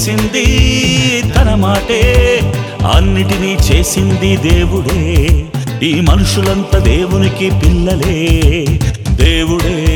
చేసింది తన మాటే. అన్నిటినీ చేసింది దేవుడే. ఈ మనుషులంతా దేవునికి పిల్లలే. దేవుడే.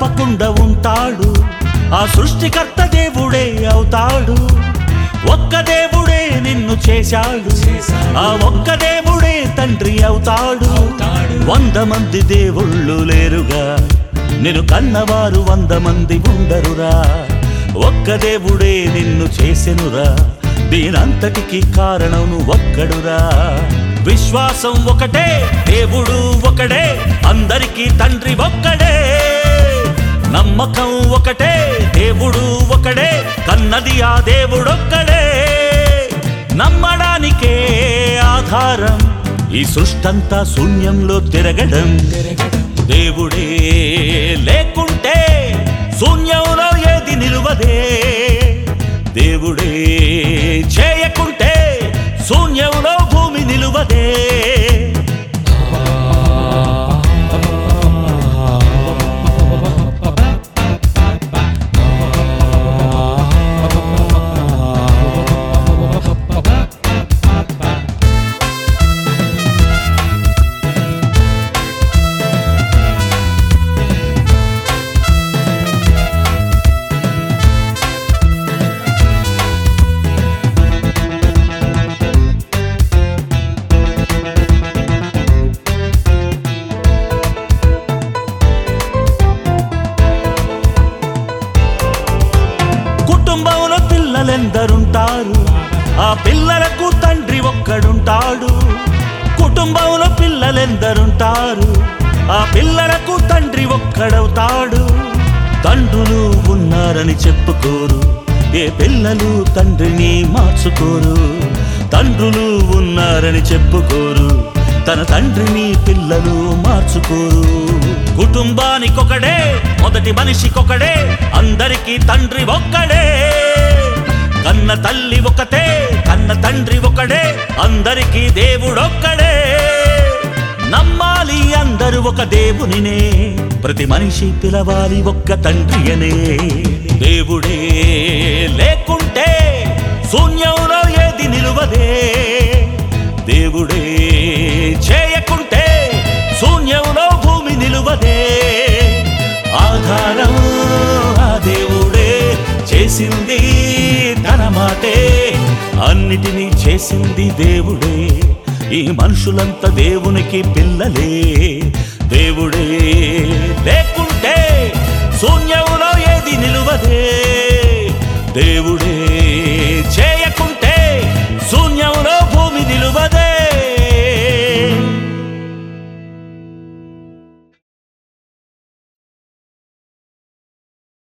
తప్పకుండా ఉంటాడు. ఆ సృష్టికర్త దేవుడే అవుతాడు. ఒక్క దేవుడే నిన్ను చేశాడు. ఆ ఒక్క దేవుడే తండ్రి అవుతాడు. వంద మంది దేవుళ్ళు లేరుగా. నేను కన్నవారు వంద మంది ఉండరురా. ఒక్క దేవుడే నిన్ను చేసెనురా. దీనంతటికి కారణం నువ్వు ఒక్కడురా. విశ్వాసం ఒకటే దేవుడు ఒకడే. అందరికీ తండ్రి ఒక్కడే. నమ్మకం ఒకటే దేవుడు ఒకడే కన్నది ఆ దేవుడొక్కడే. నమ్మడానికే ఆధారం ఈ సృష్టంతా శూన్యంలో తిరగడం. దేవుడే లేకు పిల్లలెందరుంటారు? ఆ పిల్లలకు తండ్రి ఒక్కడుంటాడు. కుటుంబంలో పిల్లలెందరుంటారు? ఆ పిల్లలకు తండ్రి ఒక్కడవుతాడు. తండ్రులు ఉన్నారని చెప్పుకోరు. ఏ పిల్లలు తండ్రిని మార్చుకోరు. తండ్రులు ఉన్నారని చెప్పుకోరు. తన తండ్రిని పిల్లలు మార్చుకోరు. కుటుంబానికొకడే మొదటి మనిషికొకడే అందరికీ తండ్రి ఒక్కడే. తండ్రి ఒకడే అందరికీ దేవుడొక్కడే. నమ్మాలి అందరూ ఒక దేవునినే ప్రతి మనిషి పిలవాలి ఒక్క తండ్రి అనే దేవుడే లేకుంటే శూన్యంలో ఏది నిలువదే. దేవుడే చేయకుంటే శూన్యంలో భూమి నిలువదే. ఆధారం ఆ దేవుడే చేసింది అన్నిటినీ చేసింది దేవుడే. ఈ మనుషులంతా దేవునికి పిల్లలే. దేవుడే లేకుంటే శూన్యములో ఏది నిలువదే. దేవుడే